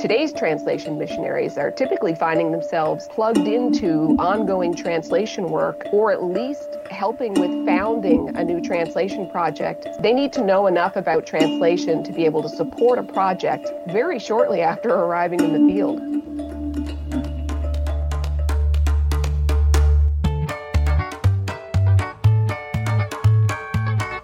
Today's translation missionaries are typically finding themselves plugged into ongoing translation work or at least helping with founding a new translation project. They need to know enough about translation to be able to support a project very shortly after arriving in the field.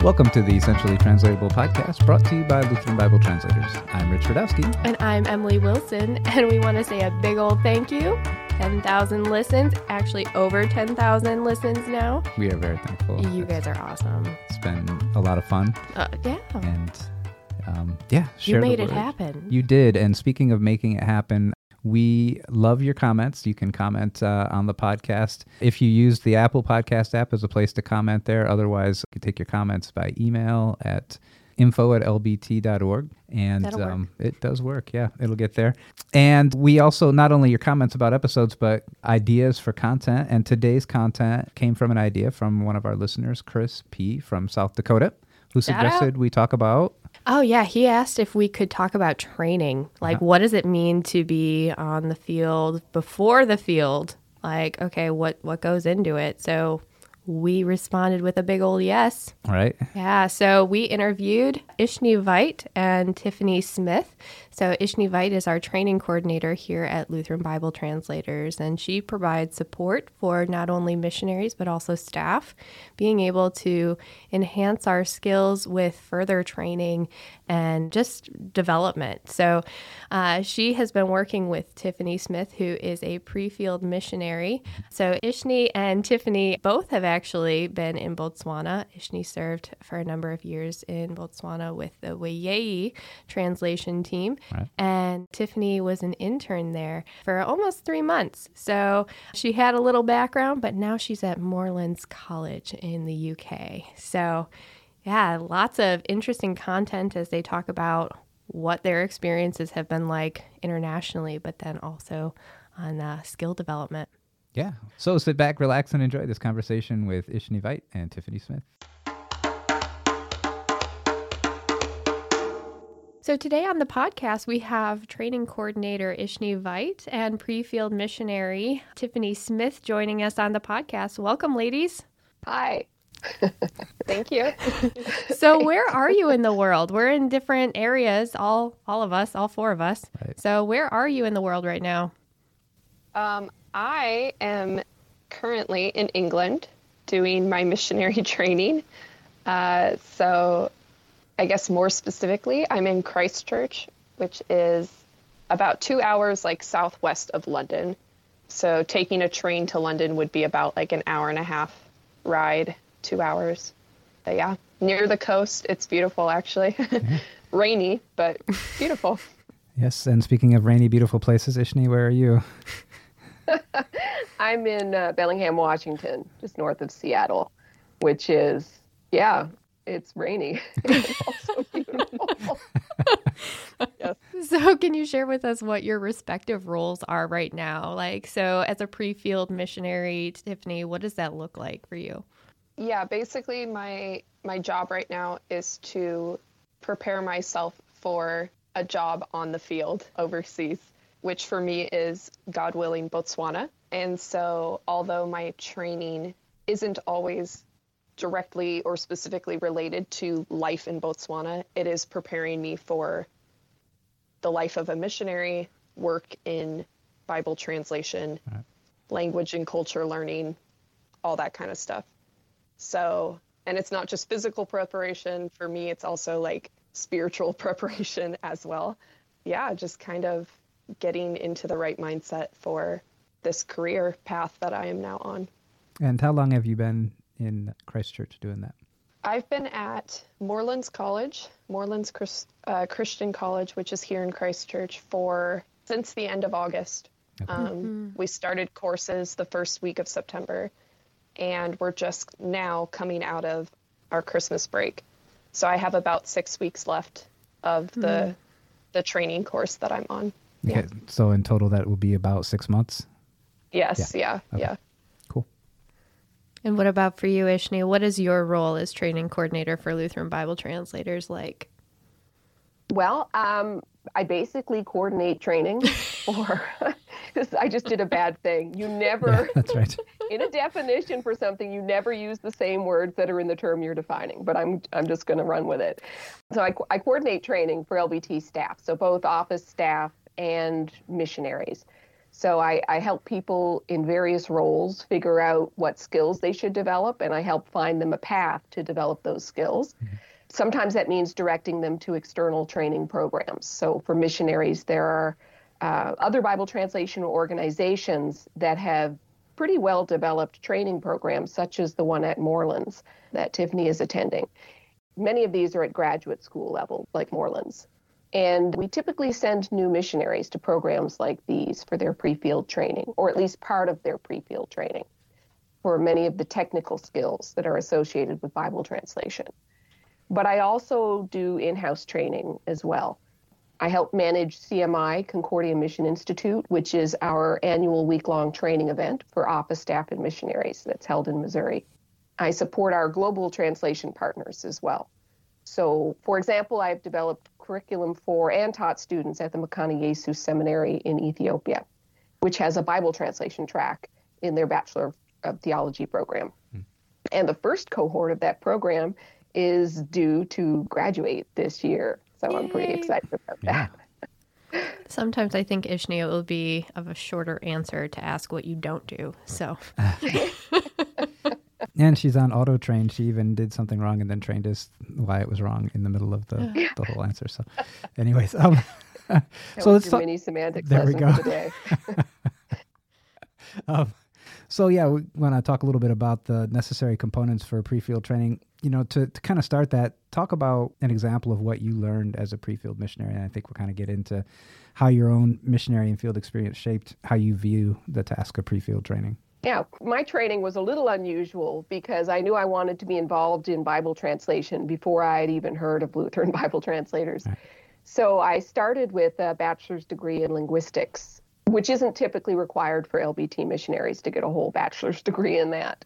Welcome to the Essentially Translatable podcast brought to you by Lutheran Bible Translators. I'm Rich Rudowske. And I'm Emily Wilson, and we want to say a big old thank you. 10,000 listens, actually over 10,000 listens now. We are very thankful. You guys are awesome. It's been a lot of fun. Uh, yeah. And um, yeah, you made it happen. You did. And speaking of making it happen, we love your comments. You can comment uh, on the podcast. If you use the Apple Podcast app as a place to comment there, otherwise, you can take your comments by email at info at lbt.org. And um, it does work. Yeah, it'll get there. And we also, not only your comments about episodes, but ideas for content. And today's content came from an idea from one of our listeners, Chris P. from South Dakota, who suggested we talk about Oh, yeah. He asked if we could talk about training. Like, uh-huh. what does it mean to be on the field before the field? Like, okay, what, what goes into it? So, we responded with a big old yes. Right. Yeah. So we interviewed Ishni Veit and Tiffany Smith. So, Ishni Veit is our training coordinator here at Lutheran Bible Translators, and she provides support for not only missionaries but also staff, being able to enhance our skills with further training and just development. So, uh, she has been working with Tiffany Smith, who is a pre field missionary. So, Ishni and Tiffany both have actually been in Botswana. Ishni served for a number of years in Botswana with the Wayei translation team. Right. And Tiffany was an intern there for almost three months. So she had a little background, but now she's at Moorlands College in the UK. So, yeah, lots of interesting content as they talk about what their experiences have been like internationally, but then also on uh, skill development. Yeah. So sit back, relax, and enjoy this conversation with Ishni Veit and Tiffany Smith. So, today on the podcast, we have training coordinator Ishni Veit and pre field missionary Tiffany Smith joining us on the podcast. Welcome, ladies. Hi. Thank you. so, where are you in the world? We're in different areas, all all of us, all four of us. Right. So, where are you in the world right now? Um, I am currently in England doing my missionary training. Uh, so I guess more specifically, I'm in Christchurch, which is about two hours like southwest of London. So taking a train to London would be about like an hour and a half ride, two hours. But yeah, near the coast. It's beautiful actually. Mm-hmm. Rainy, but beautiful. yes, and speaking of rainy, beautiful places, Ishni, where are you? I'm in uh, Bellingham, Washington, just north of Seattle, which is, yeah, it's rainy. it's also beautiful. yes. So, can you share with us what your respective roles are right now? Like, so as a pre-field missionary, Tiffany, what does that look like for you? Yeah, basically, my my job right now is to prepare myself for a job on the field overseas, which for me is, God willing, Botswana. And so, although my training isn't always directly or specifically related to life in Botswana. It is preparing me for the life of a missionary, work in Bible translation, right. language and culture learning, all that kind of stuff. So, and it's not just physical preparation. For me, it's also like spiritual preparation as well. Yeah, just kind of getting into the right mindset for this career path that I am now on. And how long have you been in Christchurch doing that? I've been at Moorlands College, Moorlands Chris, uh, Christian College, which is here in Christchurch, for since the end of August. Okay. Um, mm-hmm. We started courses the first week of September, and we're just now coming out of our Christmas break. So I have about six weeks left of the mm-hmm. the training course that I'm on. Okay, yeah. so in total, that will be about six months. Yes. Yeah. Yeah. Okay. yeah. And what about for you, Ishni? What is your role as training coordinator for Lutheran Bible translators like? Well, um, I basically coordinate training for. I just did a bad thing. You never. Yeah, that's right. in a definition for something, you never use the same words that are in the term you're defining. But I'm I'm just going to run with it. So I, I coordinate training for LBT staff, so both office staff and missionaries. So I, I help people in various roles figure out what skills they should develop, and I help find them a path to develop those skills. Mm-hmm. Sometimes that means directing them to external training programs. So for missionaries, there are uh, other Bible translation organizations that have pretty well developed training programs, such as the one at Moorlands that Tiffany is attending. Many of these are at graduate school level, like Moorlands. And we typically send new missionaries to programs like these for their pre field training, or at least part of their pre field training, for many of the technical skills that are associated with Bible translation. But I also do in house training as well. I help manage CMI, Concordia Mission Institute, which is our annual week long training event for office staff and missionaries that's held in Missouri. I support our global translation partners as well. So, for example, I've developed curriculum for and taught students at the Mekane Yesus Seminary in Ethiopia, which has a Bible translation track in their Bachelor of Theology program. Hmm. And the first cohort of that program is due to graduate this year. So Yay. I'm pretty excited about that. Sometimes I think Ishni will be of a shorter answer to ask what you don't do. So. and she's on auto train. She even did something wrong and then trained us why it was wrong in the middle of the, the whole answer. So, anyways, um, so let's talk. Mini semantics there we go. um, so yeah, we want to talk a little bit about the necessary components for pre-field training. You know, to, to kind of start that, talk about an example of what you learned as a pre-field missionary, and I think we'll kind of get into how your own missionary and field experience shaped how you view the task of pre-field training. Yeah, my training was a little unusual because I knew I wanted to be involved in Bible translation before I had even heard of Lutheran Bible translators. Right. So I started with a bachelor's degree in linguistics which isn't typically required for LBT missionaries to get a whole bachelor's degree in that.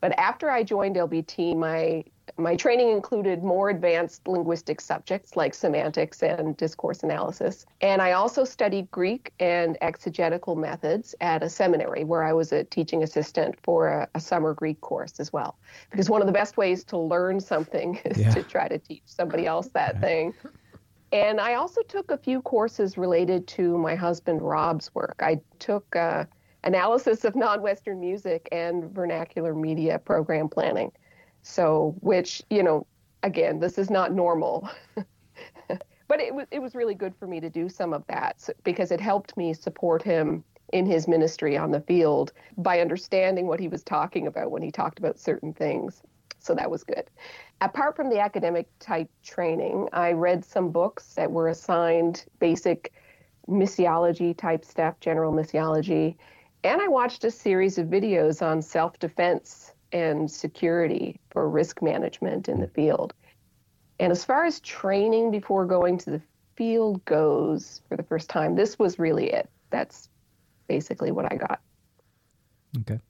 But after I joined LBT, my my training included more advanced linguistic subjects like semantics and discourse analysis. And I also studied Greek and exegetical methods at a seminary where I was a teaching assistant for a, a summer Greek course as well. Because one of the best ways to learn something is yeah. to try to teach somebody else that yeah. thing. And I also took a few courses related to my husband Rob's work. I took uh, analysis of non Western music and vernacular media program planning. So, which, you know, again, this is not normal. but it was, it was really good for me to do some of that because it helped me support him in his ministry on the field by understanding what he was talking about when he talked about certain things. So that was good. Apart from the academic type training, I read some books that were assigned basic missiology type stuff, general missiology, and I watched a series of videos on self defense and security for risk management in the field. And as far as training before going to the field goes for the first time, this was really it. That's basically what I got. Okay.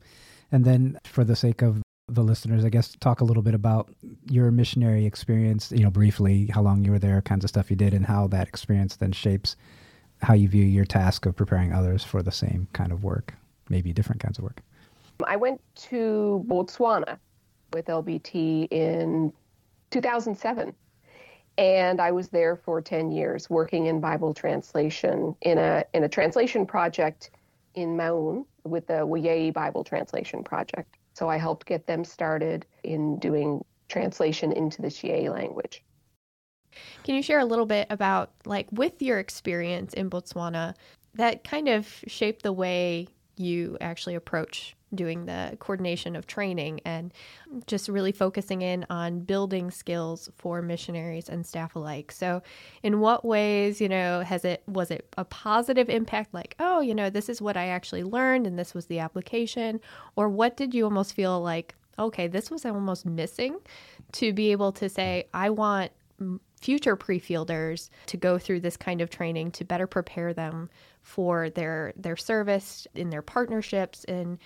And then, for the sake of the listeners, I guess, talk a little bit about your missionary experience, you know, briefly, how long you were there, kinds of stuff you did, and how that experience then shapes how you view your task of preparing others for the same kind of work, maybe different kinds of work. I went to Botswana with LBT in 2007. And I was there for 10 years working in Bible translation in a, in a translation project in Maun with the Wayei Bible Translation Project. So I helped get them started in doing translation into the Shie language. Can you share a little bit about, like, with your experience in Botswana, that kind of shaped the way you actually approach doing the coordination of training and just really focusing in on building skills for missionaries and staff alike. So, in what ways, you know, has it was it a positive impact like, oh, you know, this is what I actually learned and this was the application or what did you almost feel like, okay, this was almost missing to be able to say, I want future pre-fielders to go through this kind of training to better prepare them for their their service in their partnerships and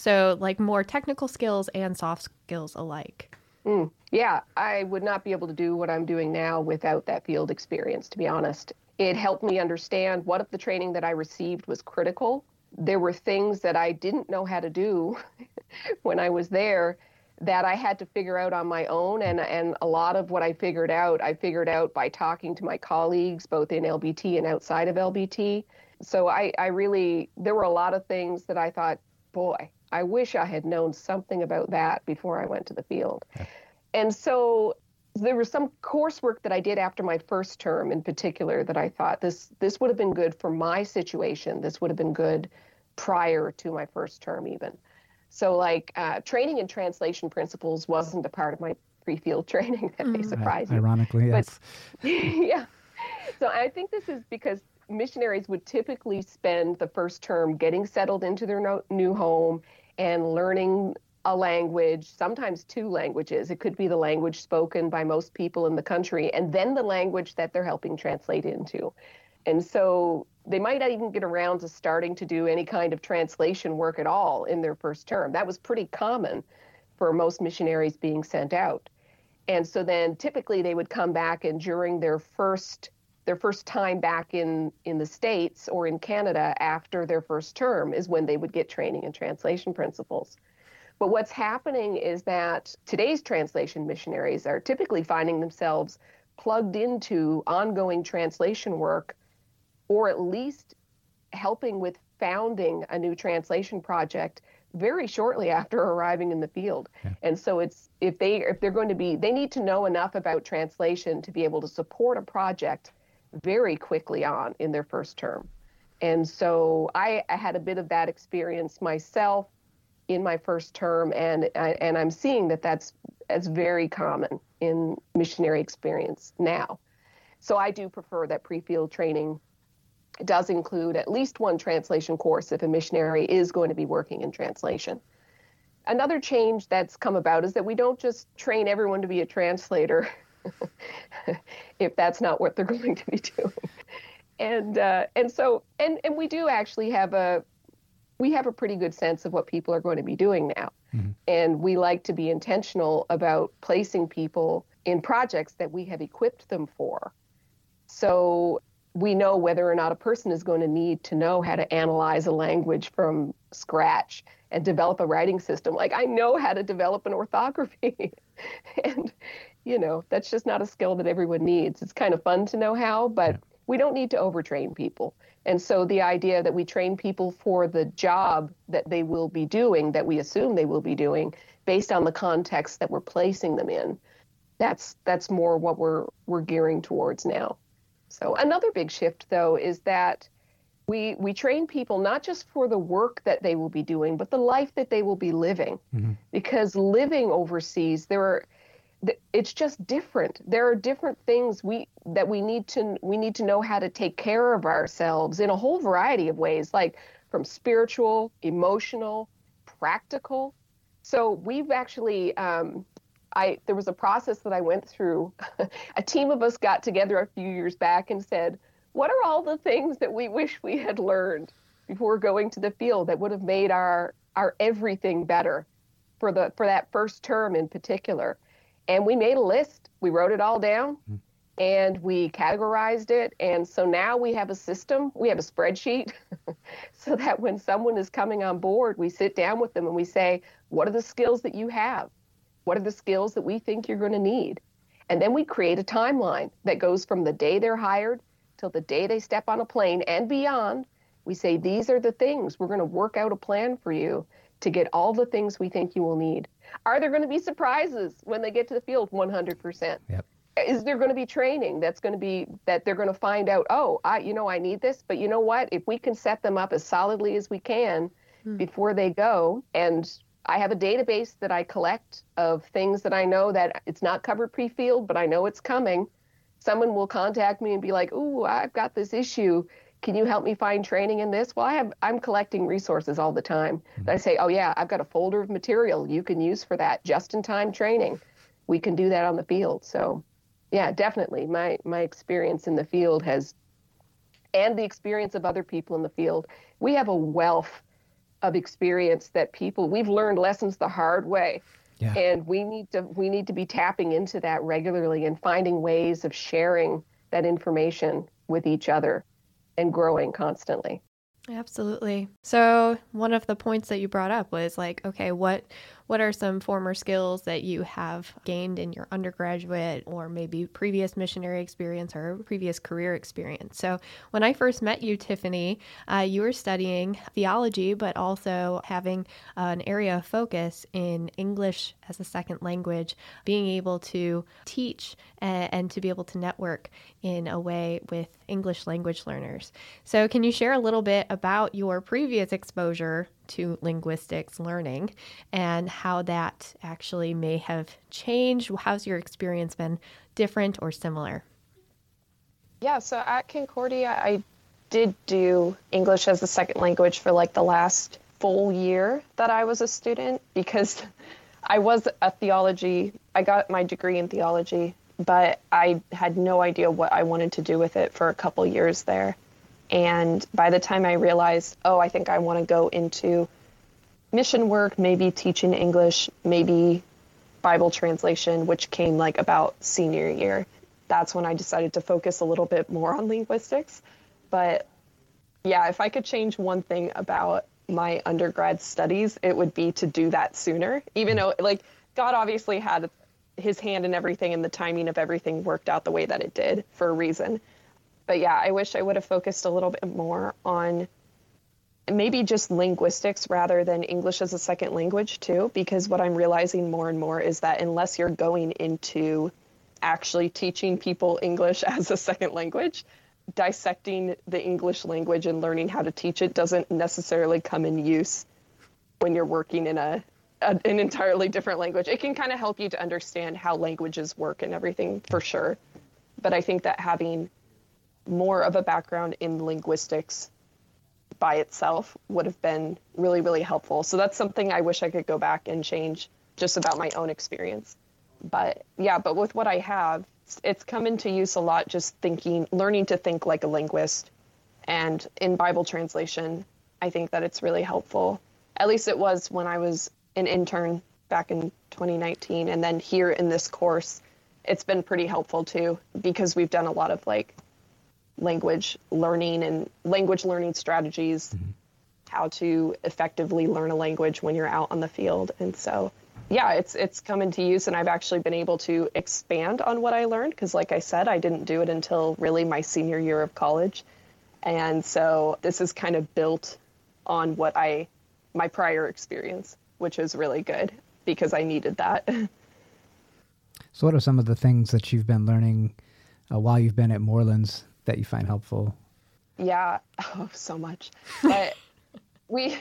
so, like more technical skills and soft skills alike. Mm, yeah, I would not be able to do what I'm doing now without that field experience, to be honest. It helped me understand what the training that I received was critical. There were things that I didn't know how to do when I was there that I had to figure out on my own. And, and a lot of what I figured out, I figured out by talking to my colleagues, both in LBT and outside of LBT. So I, I really, there were a lot of things that I thought, boy, I wish I had known something about that before I went to the field. Yeah. And so there was some coursework that I did after my first term in particular that I thought this this would have been good for my situation. This would have been good prior to my first term even. So like uh, training and translation principles wasn't a part of my pre-field training. That may mm. surprise you. Ironically, yes. But, yeah. So I think this is because missionaries would typically spend the first term getting settled into their no, new home and learning a language, sometimes two languages. It could be the language spoken by most people in the country, and then the language that they're helping translate into. And so they might not even get around to starting to do any kind of translation work at all in their first term. That was pretty common for most missionaries being sent out. And so then typically they would come back and during their first their first time back in in the states or in Canada after their first term is when they would get training in translation principles. But what's happening is that today's translation missionaries are typically finding themselves plugged into ongoing translation work or at least helping with founding a new translation project very shortly after arriving in the field. Yeah. And so it's if they if they're going to be they need to know enough about translation to be able to support a project very quickly on in their first term. And so I, I had a bit of that experience myself in my first term, and and I'm seeing that that's as very common in missionary experience now. So I do prefer that pre-field training does include at least one translation course if a missionary is going to be working in translation. Another change that's come about is that we don't just train everyone to be a translator if that's not what they're going to be doing. And uh, and so and and we do actually have a we have a pretty good sense of what people are going to be doing now. Mm-hmm. And we like to be intentional about placing people in projects that we have equipped them for. So we know whether or not a person is going to need to know how to analyze a language from scratch and develop a writing system. Like I know how to develop an orthography. and, you know, that's just not a skill that everyone needs. It's kind of fun to know how, but we don't need to overtrain people. And so the idea that we train people for the job that they will be doing, that we assume they will be doing, based on the context that we're placing them in, that's that's more what we're we're gearing towards now. So another big shift though is that we we train people not just for the work that they will be doing, but the life that they will be living. Mm-hmm. Because living overseas, there are it's just different. There are different things we that we need to we need to know how to take care of ourselves in a whole variety of ways, like from spiritual, emotional, practical. So we've actually um, I there was a process that I went through. a team of us got together a few years back and said, "What are all the things that we wish we had learned before going to the field that would have made our our everything better for the for that first term in particular?" And we made a list. We wrote it all down mm-hmm. and we categorized it. And so now we have a system, we have a spreadsheet so that when someone is coming on board, we sit down with them and we say, What are the skills that you have? What are the skills that we think you're going to need? And then we create a timeline that goes from the day they're hired till the day they step on a plane and beyond. We say, These are the things. We're going to work out a plan for you to get all the things we think you will need. Are there going to be surprises when they get to the field? 100%. Yep. Is there going to be training that's going to be that they're going to find out, oh, I, you know, I need this, but you know what? If we can set them up as solidly as we can mm. before they go, and I have a database that I collect of things that I know that it's not covered pre-field, but I know it's coming. Someone will contact me and be like, "Ooh, I've got this issue can you help me find training in this? Well, I have I'm collecting resources all the time. Mm-hmm. I say, oh yeah, I've got a folder of material you can use for that just in time training. We can do that on the field. So, yeah, definitely. My my experience in the field has and the experience of other people in the field. We have a wealth of experience that people we've learned lessons the hard way. Yeah. And we need to we need to be tapping into that regularly and finding ways of sharing that information with each other and growing constantly. Absolutely. So, one of the points that you brought up was like, okay, what what are some former skills that you have gained in your undergraduate or maybe previous missionary experience or previous career experience? So, when I first met you, Tiffany, uh, you were studying theology, but also having uh, an area of focus in English as a second language, being able to teach and, and to be able to network in a way with English language learners. So, can you share a little bit about your previous exposure to linguistics learning and how that actually may have changed. How's your experience been different or similar? Yeah, so at Concordia, I did do English as a second language for like the last full year that I was a student because I was a theology, I got my degree in theology, but I had no idea what I wanted to do with it for a couple years there. And by the time I realized, oh, I think I want to go into mission work, maybe teaching English, maybe Bible translation, which came like about senior year, that's when I decided to focus a little bit more on linguistics. But yeah, if I could change one thing about my undergrad studies, it would be to do that sooner, even though, like, God obviously had his hand in everything and the timing of everything worked out the way that it did for a reason but yeah, I wish I would have focused a little bit more on maybe just linguistics rather than English as a second language too, because what I'm realizing more and more is that unless you're going into actually teaching people English as a second language, dissecting the English language and learning how to teach it doesn't necessarily come in use when you're working in a, an entirely different language. It can kind of help you to understand how languages work and everything for sure. But I think that having more of a background in linguistics by itself would have been really, really helpful. So that's something I wish I could go back and change just about my own experience. But yeah, but with what I have, it's come into use a lot just thinking, learning to think like a linguist. And in Bible translation, I think that it's really helpful. At least it was when I was an intern back in 2019. And then here in this course, it's been pretty helpful too, because we've done a lot of like language learning and language learning strategies, mm-hmm. how to effectively learn a language when you're out on the field. And so, yeah, it's it's come into use, and I've actually been able to expand on what I learned because, like I said, I didn't do it until really my senior year of college, and so this is kind of built on what I my prior experience, which is really good because I needed that. So, what are some of the things that you've been learning uh, while you've been at Moorlands that you find helpful? Yeah, oh, so much. But we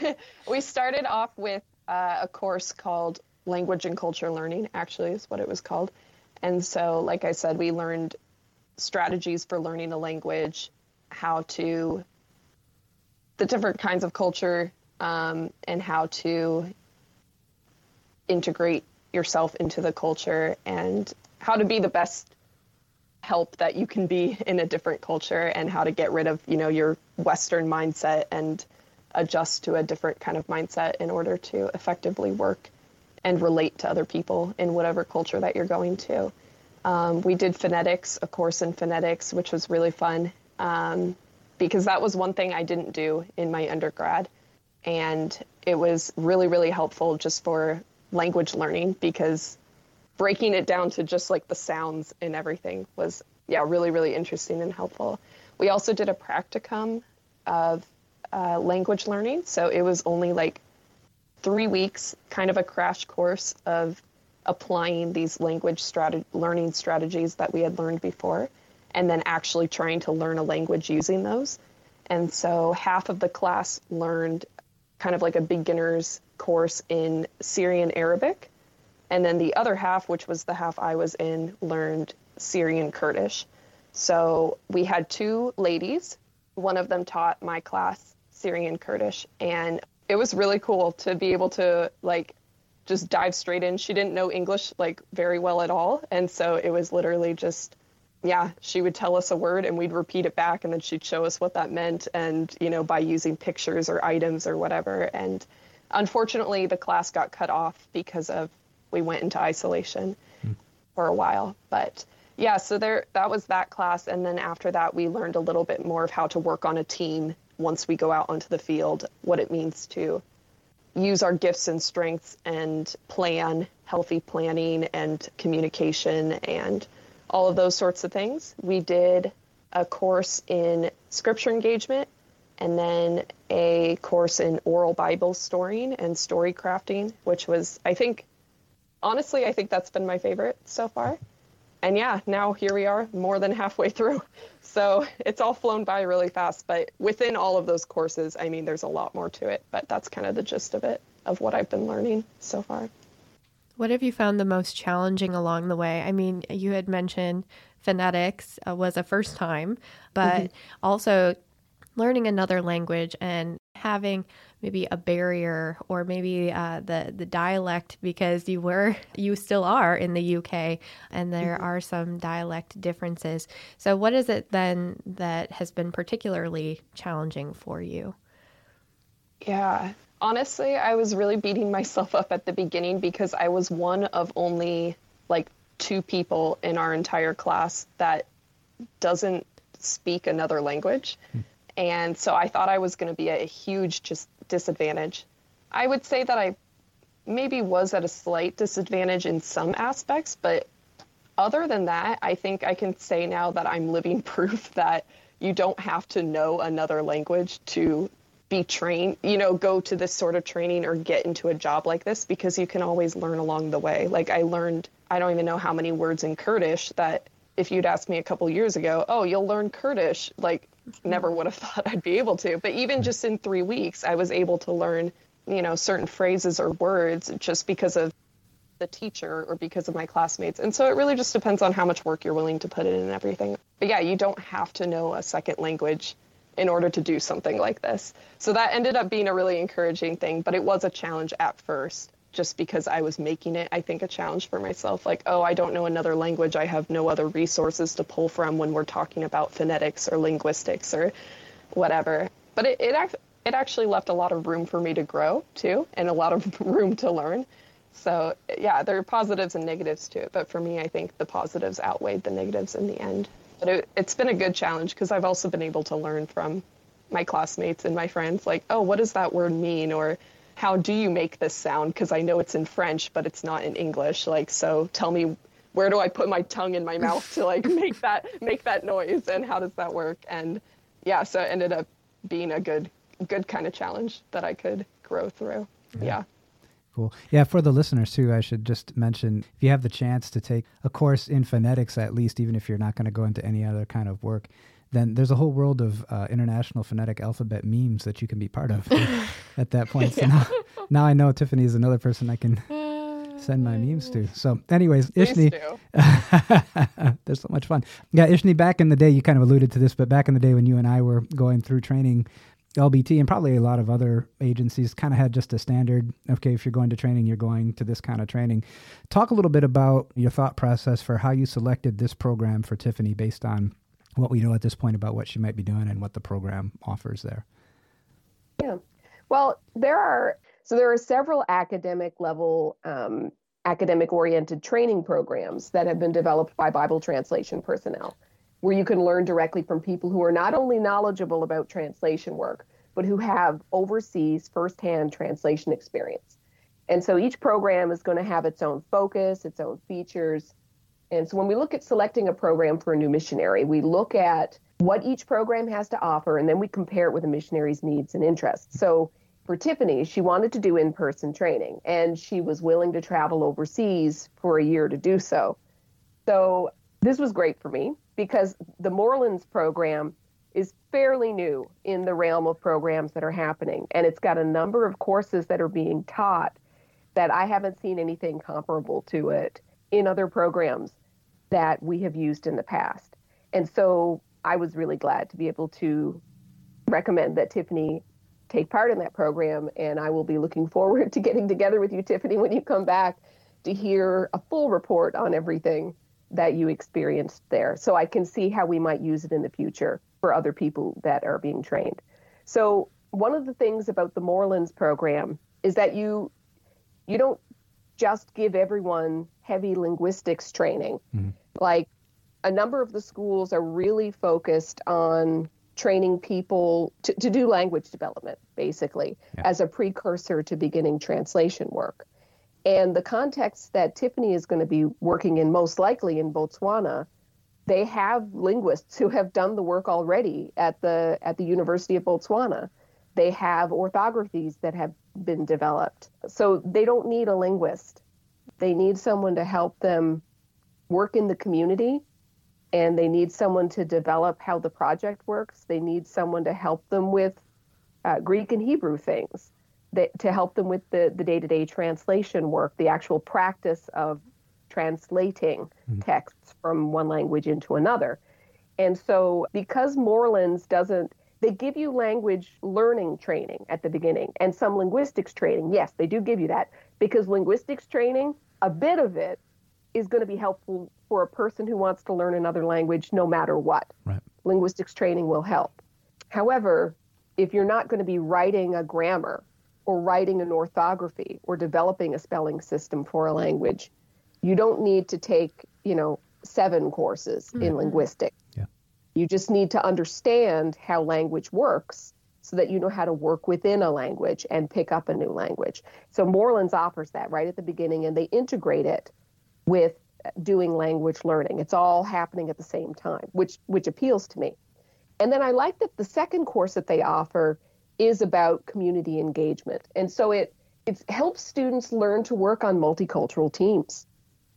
we started off with uh, a course called Language and Culture Learning. Actually, is what it was called. And so, like I said, we learned strategies for learning a language, how to the different kinds of culture, um, and how to integrate yourself into the culture and how to be the best help that you can be in a different culture and how to get rid of you know your western mindset and adjust to a different kind of mindset in order to effectively work and relate to other people in whatever culture that you're going to. Um, we did phonetics a course in phonetics which was really fun um, because that was one thing i didn't do in my undergrad. And it was really really helpful just for language learning because breaking it down to just like the sounds and everything was yeah really really interesting and helpful. We also did a practicum of uh, language learning. So it was only like three weeks kind of a crash course of applying these language learning strategies that we had learned before and then actually trying to learn a language using those. And so half of the class learned kind of like a beginner's course in syrian arabic and then the other half, which was the half I was in, learned Syrian Kurdish. So we had two ladies. One of them taught my class Syrian Kurdish, and it was really cool to be able to like just dive straight in. She didn't know English like very well at all, and so it was literally just yeah, she would tell us a word and we'd repeat it back and then she'd show us what that meant and you know by using pictures or items or whatever and unfortunately the class got cut off because of we went into isolation mm. for a while. But Yeah, so there that was that class and then after that we learned a little bit more of how to work on a team once we go out onto the field, what it means to use our gifts and strengths and plan, healthy planning and communication and all of those sorts of things. We did a course in scripture engagement and then a course in oral Bible storying and story crafting, which was, I think, honestly, I think that's been my favorite so far. And yeah, now here we are, more than halfway through. So it's all flown by really fast. But within all of those courses, I mean, there's a lot more to it. But that's kind of the gist of it, of what I've been learning so far. What have you found the most challenging along the way? I mean, you had mentioned phonetics uh, was a first time, but mm-hmm. also learning another language and having maybe a barrier or maybe uh, the the dialect because you were you still are in the UK and there mm-hmm. are some dialect differences. So what is it then that has been particularly challenging for you? Yeah. Honestly, I was really beating myself up at the beginning because I was one of only like two people in our entire class that doesn't speak another language. Hmm. And so I thought I was going to be a huge just disadvantage. I would say that I maybe was at a slight disadvantage in some aspects, but other than that, I think I can say now that I'm living proof that you don't have to know another language to be trained, you know, go to this sort of training or get into a job like this because you can always learn along the way. Like I learned, I don't even know how many words in Kurdish that if you'd asked me a couple years ago, oh, you'll learn Kurdish, like never would have thought I'd be able to. But even just in three weeks, I was able to learn, you know, certain phrases or words just because of the teacher or because of my classmates. And so it really just depends on how much work you're willing to put in and everything. But yeah, you don't have to know a second language in order to do something like this. So that ended up being a really encouraging thing, but it was a challenge at first just because I was making it, I think, a challenge for myself. Like, oh, I don't know another language. I have no other resources to pull from when we're talking about phonetics or linguistics or whatever. But it, it, it actually left a lot of room for me to grow too, and a lot of room to learn. So, yeah, there are positives and negatives to it. But for me, I think the positives outweighed the negatives in the end. But it, it's been a good challenge because I've also been able to learn from my classmates and my friends, like, oh, what does that word mean? Or how do you make this sound? Because I know it's in French, but it's not in English. Like, so tell me where do I put my tongue in my mouth to like make that make that noise, and how does that work? And yeah, so it ended up being a good good kind of challenge that I could grow through. yeah. yeah. Cool. Yeah, for the listeners too, I should just mention if you have the chance to take a course in phonetics, at least, even if you're not going to go into any other kind of work, then there's a whole world of uh, international phonetic alphabet memes that you can be part of at that point. So now, now I know Tiffany is another person I can send my memes to. So, anyways, Ishni, there's so much fun. Yeah, Ishni, back in the day, you kind of alluded to this, but back in the day when you and I were going through training, LBT and probably a lot of other agencies kind of had just a standard okay, if you're going to training, you're going to this kind of training. Talk a little bit about your thought process for how you selected this program for Tiffany based on what we know at this point about what she might be doing and what the program offers there. Yeah. Well, there are so there are several academic level um, academic oriented training programs that have been developed by Bible translation personnel where you can learn directly from people who are not only knowledgeable about translation work, but who have overseas firsthand translation experience. And so each program is going to have its own focus, its own features, and so when we look at selecting a program for a new missionary, we look at what each program has to offer and then we compare it with a missionary's needs and interests. So for Tiffany, she wanted to do in person training and she was willing to travel overseas for a year to do so. So this was great for me because the Moorlands program is fairly new in the realm of programs that are happening. And it's got a number of courses that are being taught that I haven't seen anything comparable to it in other programs that we have used in the past. And so I was really glad to be able to recommend that Tiffany take part in that program. And I will be looking forward to getting together with you, Tiffany, when you come back to hear a full report on everything that you experienced there. So I can see how we might use it in the future for other people that are being trained. So one of the things about the Moorlands program is that you you don't just give everyone heavy linguistics training. Mm-hmm. Like a number of the schools are really focused on training people to, to do language development, basically, yeah. as a precursor to beginning translation work. And the context that Tiffany is going to be working in, most likely in Botswana, they have linguists who have done the work already at the at the University of Botswana. They have orthographies that have been developed. So they don't need a linguist. They need someone to help them work in the community and they need someone to develop how the project works. They need someone to help them with uh, Greek and Hebrew things, that, to help them with the, the day-to-day translation work, the actual practice of translating mm-hmm. texts from one language into another. And so because Moorlands doesn't they give you language learning training at the beginning and some linguistics training. Yes, they do give you that because linguistics training, a bit of it is going to be helpful for a person who wants to learn another language no matter what. Right. Linguistics training will help. However, if you're not going to be writing a grammar or writing an orthography or developing a spelling system for a language, you don't need to take, you know, seven courses mm-hmm. in linguistics. Yeah. You just need to understand how language works so that you know how to work within a language and pick up a new language. So Moorlands offers that right at the beginning and they integrate it with doing language learning. It's all happening at the same time, which which appeals to me. And then I like that the second course that they offer is about community engagement. And so it it helps students learn to work on multicultural teams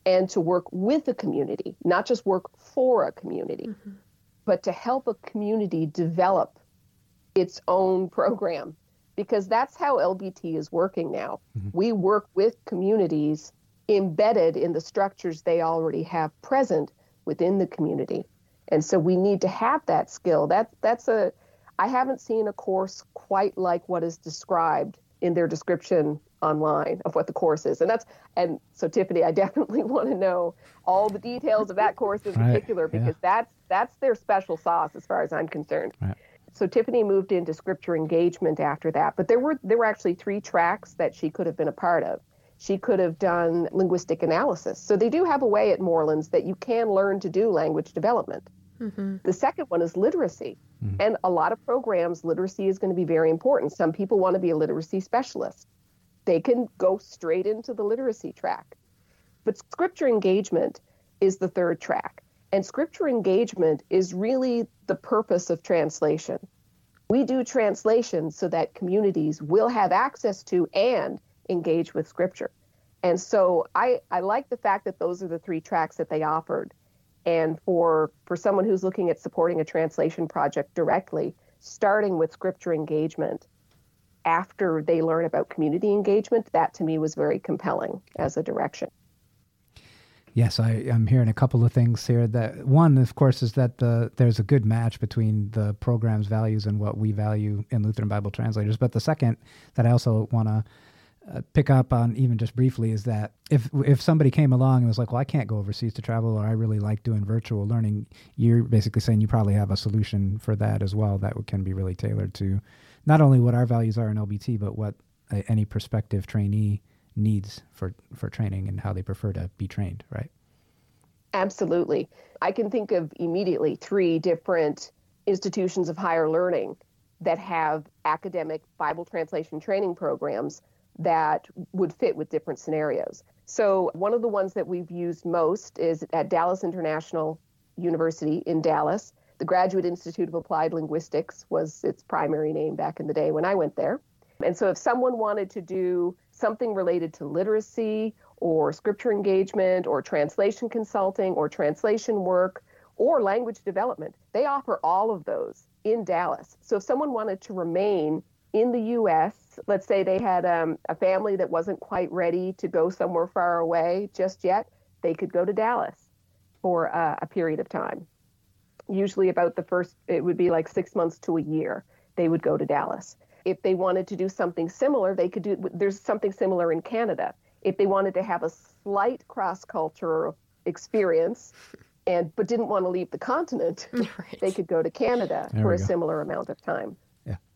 and to work with a community, not just work for a community, mm-hmm. but to help a community develop its own program because that's how LBT is working now. Mm-hmm. We work with communities embedded in the structures they already have present within the community. And so we need to have that skill. That that's a I haven't seen a course quite like what is described in their description online of what the course is. And that's and so Tiffany, I definitely want to know all the details of that course in right. particular because yeah. that's that's their special sauce as far as I'm concerned. Right. So Tiffany moved into scripture engagement after that, but there were there were actually three tracks that she could have been a part of she could have done linguistic analysis. So they do have a way at Moorlands that you can learn to do language development. Mm-hmm. The second one is literacy. Mm-hmm. And a lot of programs, literacy is going to be very important. Some people want to be a literacy specialist. They can go straight into the literacy track. But scripture engagement is the third track. And scripture engagement is really the purpose of translation. We do translation so that communities will have access to and engage with scripture. And so I, I like the fact that those are the three tracks that they offered. And for for someone who's looking at supporting a translation project directly, starting with scripture engagement after they learn about community engagement, that to me was very compelling as a direction. Yes, I, am hearing a couple of things here. That one, of course, is that the there's a good match between the program's values and what we value in Lutheran Bible translators. But the second that I also want to uh, pick up on even just briefly is that if if somebody came along and was like, "Well, I can't go overseas to travel," or "I really like doing virtual learning," you're basically saying you probably have a solution for that as well that can be really tailored to not only what our values are in LBT, but what any prospective trainee needs for for training and how they prefer to be trained. Right? Absolutely. I can think of immediately three different institutions of higher learning that have academic Bible translation training programs that would fit with different scenarios. So, one of the ones that we've used most is at Dallas International University in Dallas. The Graduate Institute of Applied Linguistics was its primary name back in the day when I went there. And so, if someone wanted to do something related to literacy or scripture engagement or translation consulting or translation work or language development, they offer all of those in Dallas. So, if someone wanted to remain in the US let's say they had um, a family that wasn't quite ready to go somewhere far away just yet, they could go to Dallas for uh, a period of time. Usually, about the first, it would be like six months to a year, they would go to Dallas. If they wanted to do something similar, they could do, there's something similar in Canada. If they wanted to have a slight cross cultural experience, and but didn't want to leave the continent, right. they could go to Canada there for a go. similar amount of time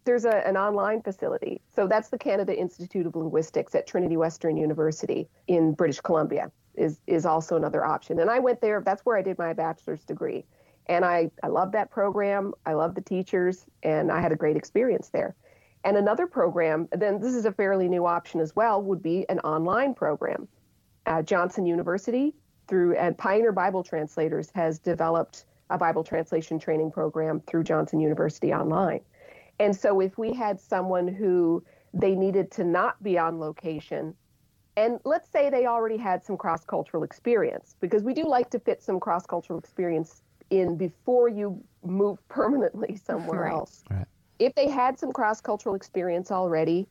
there's a, an online facility. So that's the Canada Institute of Linguistics at Trinity Western University in British Columbia is is also another option. And I went there. That's where I did my bachelor's degree, and I I love that program. I love the teachers, and I had a great experience there. And another program, then this is a fairly new option as well, would be an online program. Uh, Johnson University through and Pioneer Bible Translators has developed a Bible translation training program through Johnson University online. And so if we had someone who they needed to not be on location, and let's say they already had some cross cultural experience, because we do like to fit some cross cultural experience in before you move permanently somewhere Right. else. Right. If they had some cross cultural experience already,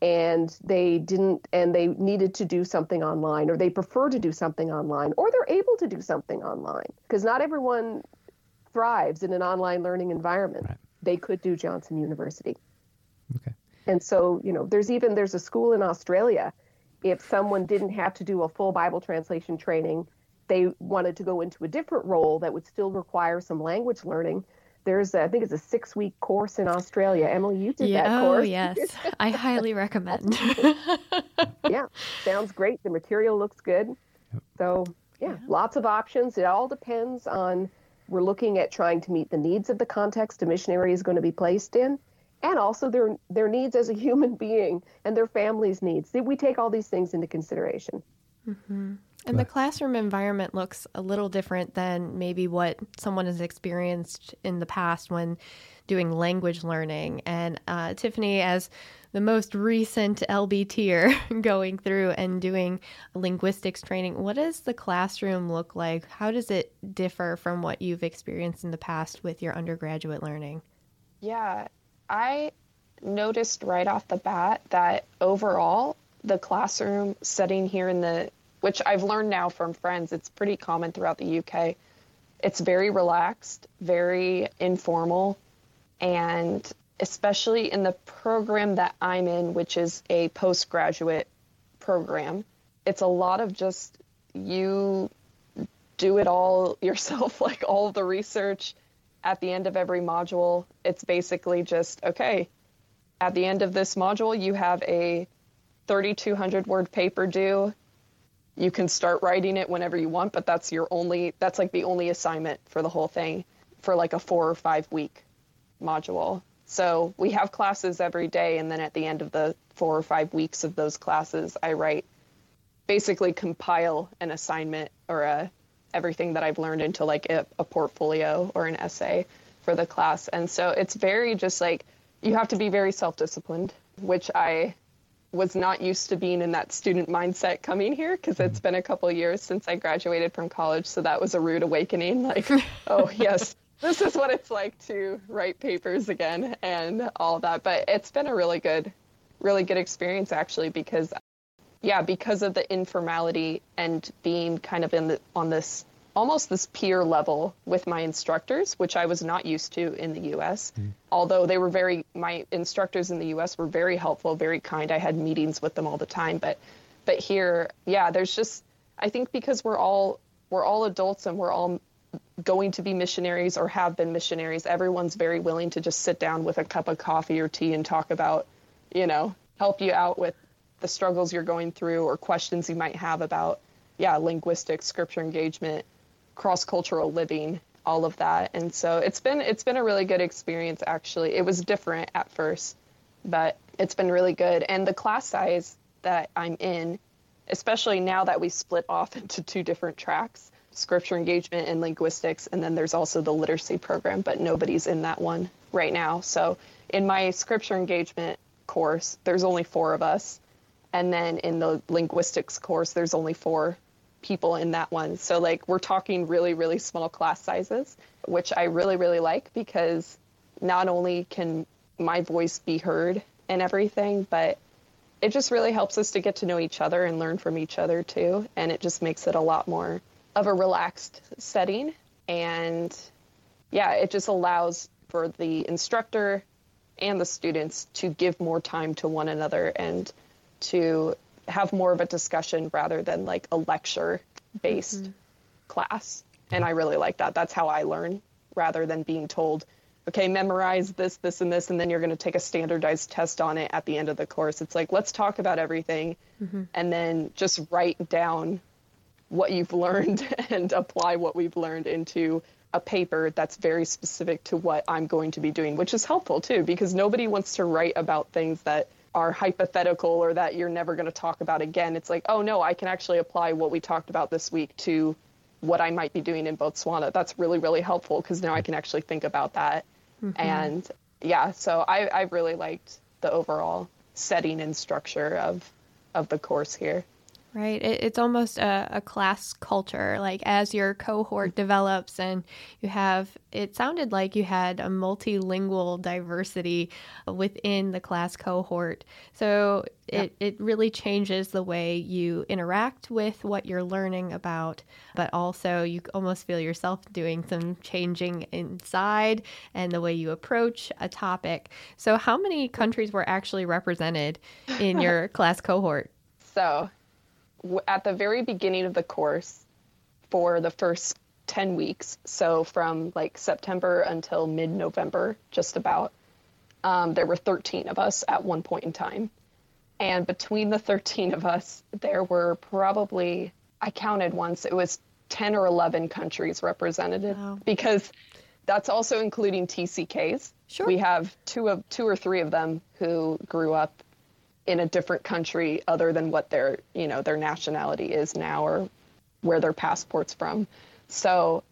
and they didn't and they needed to do something online or they prefer to do something online or they're able to do something online because not everyone thrives in an online learning environment Right. they could do johnson university Okay. and so you know there's even there's a school in australia if someone didn't have to do a full bible translation training they wanted to go into a different role that would still require some language learning there's a, i think it's a six week course in australia emily you did that oh, course oh yes, I highly recommend. yeah, sounds great. The material looks good. So, yeah, lots of options. It all depends on we're looking at trying to meet the needs of the context a missionary is going to be placed in and also their their needs as a human being and their family's needs. We take all these things into consideration. Mm-hmm. And the classroom environment looks a little different than maybe what someone has experienced in the past when doing language learning. And uh, Tiffany, as the most recent LBTer going through and doing linguistics training, what does the classroom look like? How does it differ from what you've experienced in the past with your undergraduate learning? Yeah, I noticed right off the bat that overall, the classroom setting here in the, which I've learned now from friends, it's pretty common throughout the UK. It's very relaxed, very informal, and especially in the program that I'm in, which is a postgraduate program, it's a lot of just you do it all yourself, like all the research at the end of every module. It's basically just okay, at the end of this module, you have a 3,200 word paper due. You can start writing it whenever you want, but that's your only, that's like the only assignment for the whole thing for like a four or five week module. So we have classes every day, and then at the end of the four or five weeks of those classes, I write basically compile an assignment or a everything that I've learned into like a, a portfolio or an essay for the class. And so it's very just like you have to be very self-disciplined, which I was not used to being in that student mindset coming here because it's mm-hmm. been a couple years since I graduated from college. So that was a rude awakening. Like, oh, yes, this is what it's like to write papers again and all that. But it's been a really good, really good experience actually because yeah, because of the informality and being kind of in the on this almost this peer level with my instructors, which I was not used to in the US. Mm-hmm. Although they were very my instructors in the US were very helpful, very kind. I had meetings with them all the time, but but here, yeah, there's just I think because we're all we're all adults and we're all going to be missionaries or have been missionaries, everyone's very willing to just sit down with a cup of coffee or tea and talk about, you know, help you out with the struggles you're going through or questions you might have about, yeah, linguistics, scripture engagement, cross-cultural living, all of that. And so it's been it's been a really good experience actually. It was different at first, but it's been really good. And the class size that I'm in, especially now that we split off into two different tracks, scripture engagement and linguistics, and then there's also the literacy program, but nobody's in that one right now. So in my scripture engagement course, there's only four of us. And then in the linguistics course, there's only four people in that one. So like we're talking really, really small class sizes, which I really, really like because not only can my voice be heard and everything, but it just really helps us to get to know each other and learn from each other too. And it just makes it a lot more of a relaxed setting. And yeah, it just allows for the instructor and the students to give more time to one another and to have more of a discussion rather than like a lecture based mm-hmm. class. And I really like that. That's how I learn rather than being told, okay, memorize this, this, and this, and then you're going to take a standardized test on it at the end of the course. It's like, let's talk about everything mm-hmm. and then just write down what you've learned and apply what we've learned into a paper that's very specific to what I'm going to be doing, which is helpful too, because nobody wants to write about things that are hypothetical or that you're never going to talk about again. It's like, oh no, I can actually apply what we talked about this week to what I might be doing in Botswana. That's really, really helpful because now I can actually think about that. Mm-hmm. And yeah, so I, I really liked the overall setting and structure of of the course here. Right. It, it's almost a, a, class culture. Like as your cohort develops and you have, it sounded like you had a multilingual diversity within the class cohort. So it, yeah. it really changes the way you interact with what you're learning about, but also you almost feel yourself doing some changing inside and the way you approach a topic. So, how many countries were actually represented in your class cohort? So, at the very beginning of the course for the first 10 weeks, so from like September until mid November, just about, um, there were 13 of us at one point in time. And between the 13 of us, there were probably, I counted once, it was 10 or 11 countries represented wow. because that's also including TCKs. Sure. We have two of two or three of them who grew up in a different country other than what their you know their nationality is now or where their passports from. So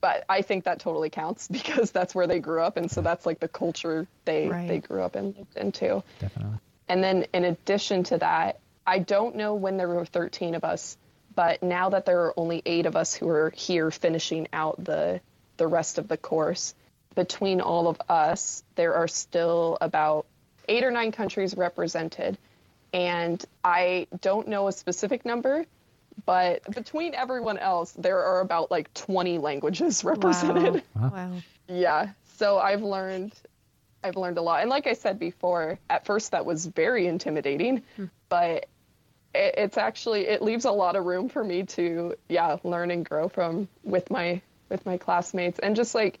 but i think that totally counts because that's where they grew up. And so that's like the culture they right. they grew up and lived into. Definitely. And then in addition to that i don't know when there were 13 of us but now that there are only eight of us who are here finishing out the the rest of the course between all of us there are still about eight or nine countries represented. And I don't know a specific number, but between everyone else, there are about like 20 languages represented. Wow. wow. Yeah. So I've learned I've learned a lot. And like I said before, at first that was very intimidating, hmm. but it, it's actually it leaves a lot of room for me to yeah, learn and grow from with my with my classmates and just like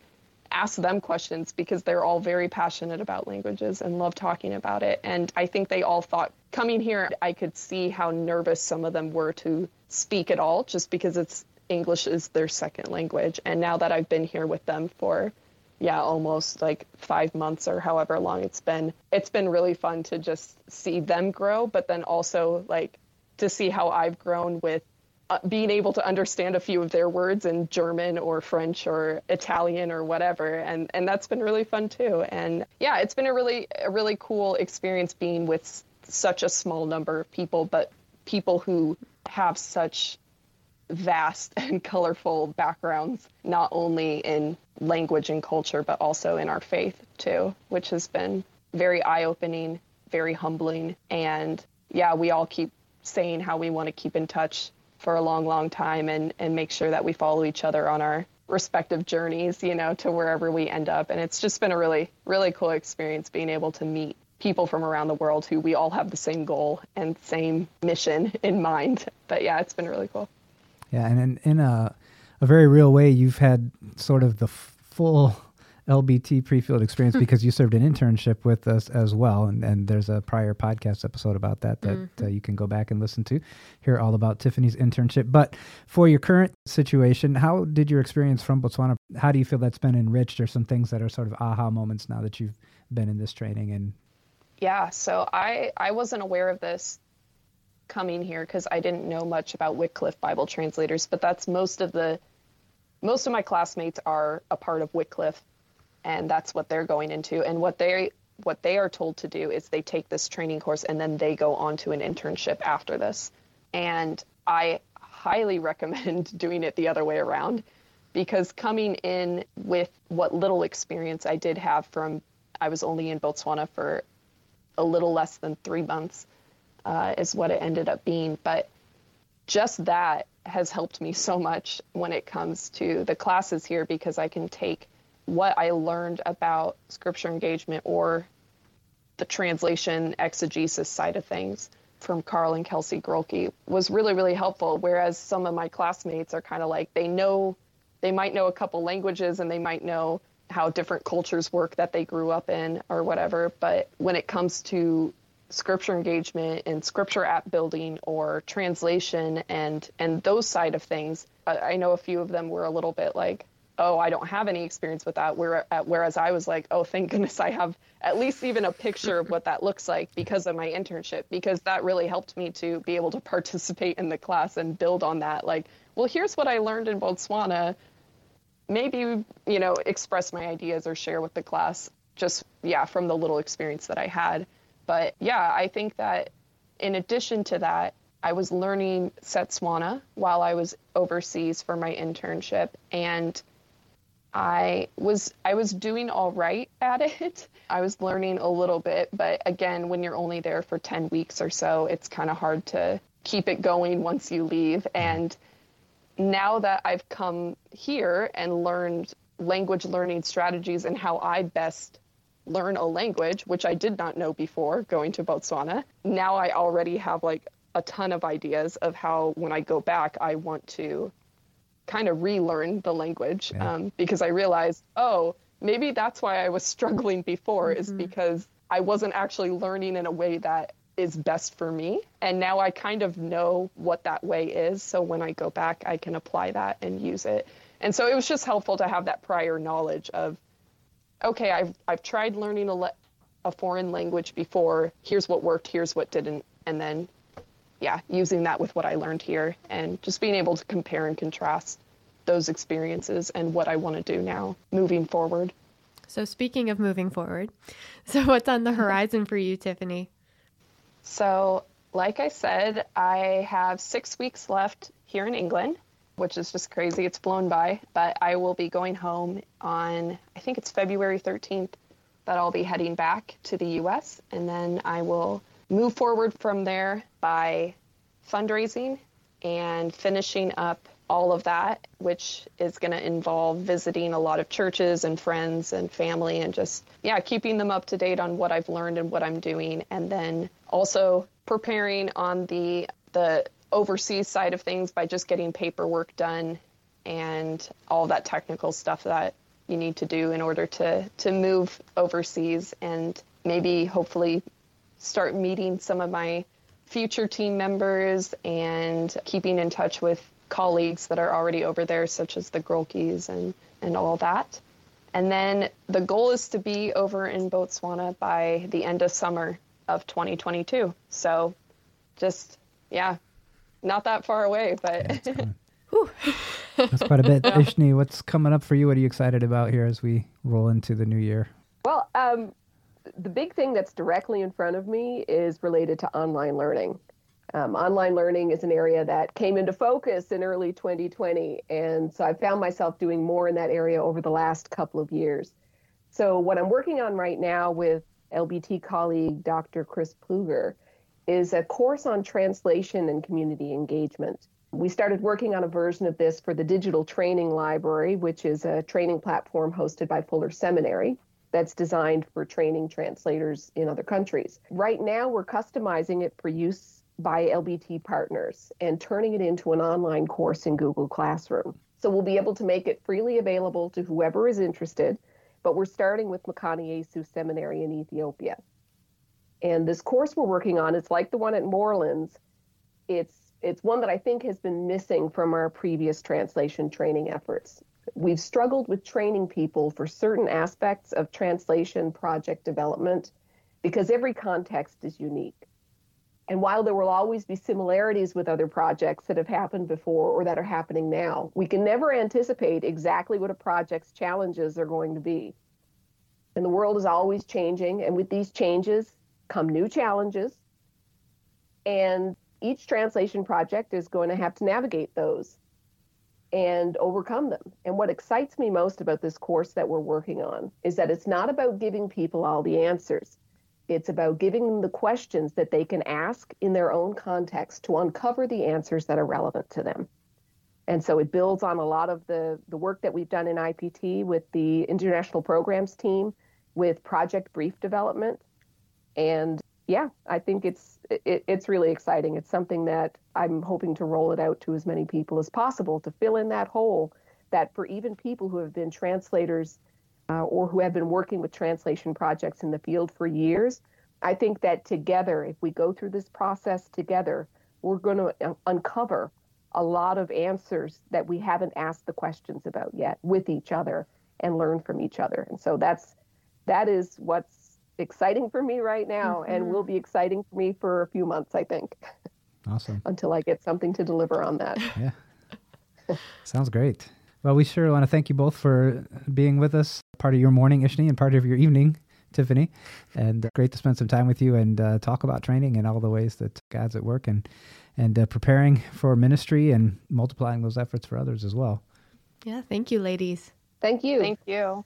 ask them questions because they're all very passionate about languages and love talking about it. And I think they all thought coming here, I could see how nervous some of them were to speak at all just because it's English is their second language. And now that I've been here with them for yeah, almost like five months or however long it's been. It's been really fun to just see them grow, but then also like to see how I've grown with Uh, being able to understand a few of their words in German or French or Italian or whatever, and and that's been really fun too. And yeah, it's been a really a really cool experience being with such a small number of people, but people who have such vast and colorful backgrounds, not only in language and culture, but also in our faith too, which has been very eye opening, very humbling. And yeah, we all keep saying how we want to keep in touch for a long, long time and, and make sure that we follow each other on our respective journeys, you know, to wherever we end up. And it's just been a really, really cool experience being able to meet people from around the world who we all have the same goal and same mission in mind. But yeah, it's been really cool. Yeah, and in, in a, a very real way, you've had sort of the full LBT pre-field experience because you served an internship with us as well, and, and there's a prior podcast episode about that that mm-hmm. uh, you can go back and listen to, hear all about Tiffany's internship. But for your current situation, how did your experience from Botswana? How do you feel that's been enriched, or some things that are sort of aha moments now that you've been in this training? And yeah, so I I wasn't aware of this coming here because I didn't know much about Wycliffe Bible translators, but that's most of the most of my classmates are a part of Wycliffe and that's what they're going into. And what they what they are told to do is they take this training course and then they go on to an internship after this. And i highly recommend doing it the other way around because coming in with what little experience i did have from i was only in botswana for a little less than three months uh, is what it ended up being. But just that has helped me so much when it comes to the classes here because i can take what I learned about scripture engagement or the translation exegesis side of things from Carl and Kelsey Grolke was really, really helpful. Whereas some of my classmates are kind of like, they know, they might know a couple languages and they might know how different cultures work that they grew up in or whatever. But when it comes to scripture engagement and scripture app building or translation and and those side of things i know a few of them were a little bit like oh i don't have any experience with that. Uh, whereas i was like oh thank goodness i have at least even a picture of what that looks like because of my internship because that really helped me to be able to participate in the class and build on that. Like well here's what i learned in botswana. Maybe you know express my ideas or share with the class. Just yeah from the little experience that i had. But yeah, I think that in addition to that, I was learning Setswana while I was overseas for my internship. And I was I was doing all right at it. I was learning a little bit, but again, when you're only there for 10 weeks or so, it's kind of hard to keep it going once you leave and now that I've come here and learned language learning strategies and how I best learn a language, which I did not know before going to Botswana. Now I already have like a ton of ideas of how when I go back, I want to kind of relearn the language yeah. um, because I realized, oh, maybe that's why I was struggling before mm-hmm. is because I wasn't actually learning in a way that is best for me. And now I kind of know what that way is. So when I go back, I can apply that and use it. And so it was just helpful to have that prior knowledge of okay, I've I've tried learning a, le- a foreign language before. Here's what worked. Here's what didn't. And then, yeah, using that with what I learned here, and just being able to compare and contrast those experiences and what I want to do now moving forward. So, speaking of moving forward, so what's on the mm-hmm. horizon for you, Tiffany? So, like I said, I have six weeks left here in England which is just crazy. It's blown by. But I will be going home on, I think it's February 13th, that I'll be heading back to the US. And then I will move forward from there by fundraising and finishing up all of that, which is going to involve visiting a lot of churches and friends and family and just, yeah, keeping them up to date on what I've learned and what I'm doing. And then also preparing on the the overseas side of things by just getting paperwork done and all that technical stuff that you need to do in order to to move overseas and maybe hopefully start meeting some of my future team members and keeping in touch with colleagues that are already over there such as the Grolkis and and all that. And then the goal is to be over in Botswana by the end of summer of 2022. So just yeah, not that far away, but. Yeah, That's quite a bit. Ishni, what's coming up for you? What are you excited about here as we roll into the new year? Well, um, the big thing that's directly in front of me is related to online learning. Um, online learning is an area that came into focus in early 2020, and so I found myself doing more in that area over the last couple of years. So, what I'm working on right now with LBT colleague Dr. Chris Pluger is a course on translation and community engagement. We started working on a version of this for the Digital Training Library, which is a training platform hosted by Fuller Seminary that's designed for training translators in other countries. Right now, we're customizing it for use by LBT partners and turning it into an online course in Google Classroom. So we'll be able to make it freely available to whoever is interested, but we're starting with Mekane Yesu Seminary in Ethiopia. And this course we're working on, it's like the one at Moorlands. It's it's one that I think has been missing from our previous translation training efforts. We've struggled with training people for certain aspects of translation project development because every context is unique. And while there will always be similarities with other projects that have happened before or that are happening now, we can never anticipate exactly what a project's challenges are going to be. And the world is always changing, and with these changes, come new challenges, and each translation project is going to have to navigate those and overcome them. And what excites me most about this course that we're working on is that it's not about giving people all the answers. It's about giving them the questions that they can ask in their own context to uncover the answers that are relevant to them. And so it builds on a lot of the, the work that we've done in IPT with the international programs team with project brief development and yeah, I think it's it, it's really exciting. It's something that I'm hoping to roll it out to as many people as possible to fill in that hole. That for even people who have been translators uh, or who have been working with translation projects in the field for years, I think that together, if we go through this process together, we're going to uncover a lot of answers that we haven't asked the questions about yet with each other and learn from each other. And so that's that is what's exciting for me right now mm-hmm. and will be exciting for me for a few months, I think. Awesome. Until I get something to deliver on that. Yeah. Sounds great. Well, we sure want to thank you both for being with us, part of your morning, Ishni, and part of your evening, Tiffany. And uh, great to spend some time with you and uh, talk about training and all the ways that God's at work and and uh, preparing for ministry and multiplying those efforts for others as well. Yeah, thank you, ladies. Thank you. Thank you.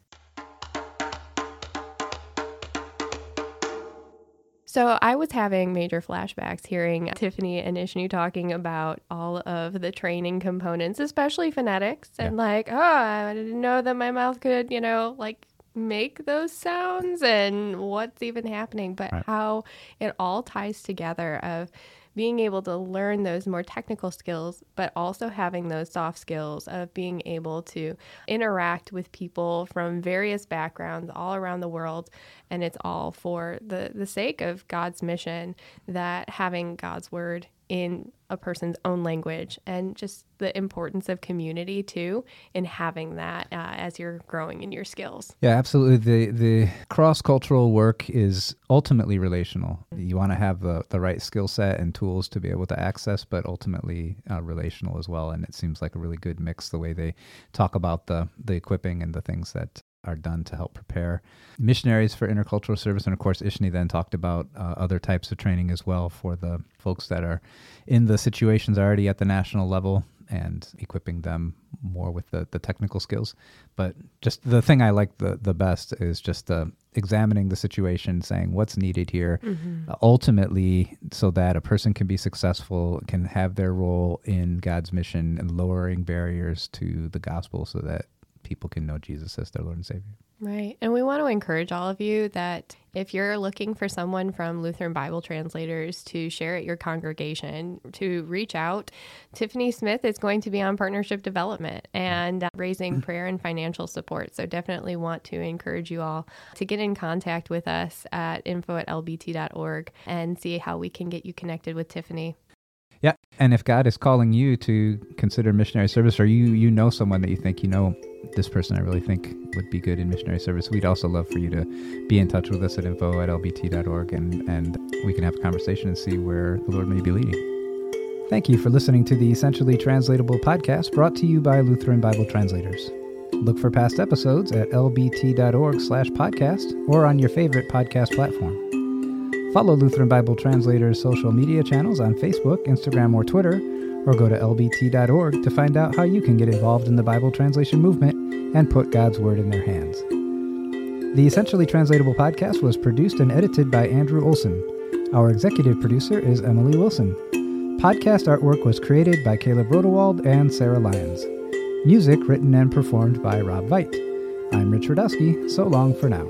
So I was having major flashbacks hearing Tiffany and Ishni talking about all of the training components, especially phonetics, and yeah. like, oh, I didn't know that my mouth could, you know, like make those sounds and what's even happening, but right. how it all ties together of being able to learn those more technical skills, but also having those soft skills of being able to interact with people from various backgrounds all around the world. And it's all for the, the sake of God's mission that having God's word in a person's own language and just the importance of community too in having that uh, as you're growing in your skills. Yeah absolutely. The the cross-cultural work is ultimately relational. You want to have the, the right skill set and tools to be able to access but ultimately uh, relational as well. And it seems like a really good mix the way they talk about the the equipping and the things that are done to help prepare missionaries for intercultural service. And of course, Ishni then talked about uh, other types of training as well for the folks that are in the situations already at the national level and equipping them more with the, the technical skills. But just the thing I like the, the best is just uh, examining the situation, saying what's needed here, mm-hmm. uh, ultimately, so that a person can be successful, can have their role in God's mission and lowering barriers to the gospel so that people can know Jesus as their Lord and Savior. Right. And we want to encourage all of you that if you're looking for someone from Lutheran Bible translators to share at your congregation, to reach out, Tiffany Smith is going to be on partnership development and uh, raising mm-hmm. prayer and financial support. So definitely want to encourage you all to get in contact with us at info at lbt.org and see how we can get you connected with Tiffany. Yeah, and if God is calling you to consider missionary service, or you you know someone that you think you know this person I really think would be good in missionary service, we'd also love for you to be in touch with us at info at lbt.org, and and we can have a conversation and see where the Lord may be leading. Thank you for listening to the Essentially Translatable podcast brought to you by Lutheran Bible Translators. Look for past episodes at lbt.org slash podcast or on your favorite podcast platform. Follow Lutheran Bible Translators' social media channels on Facebook, Instagram, or Twitter, or go to lbt.org to find out how you can get involved in the Bible translation movement and put God's Word in their hands. The Essentially Translatable podcast was produced and edited by Andrew Olson. Our executive producer is Emily Wilson. Podcast artwork was created by Caleb Rodewald and Sarah Lyons. Music written and performed by Rob Veit. I'm Rich Rudowske. So long for now.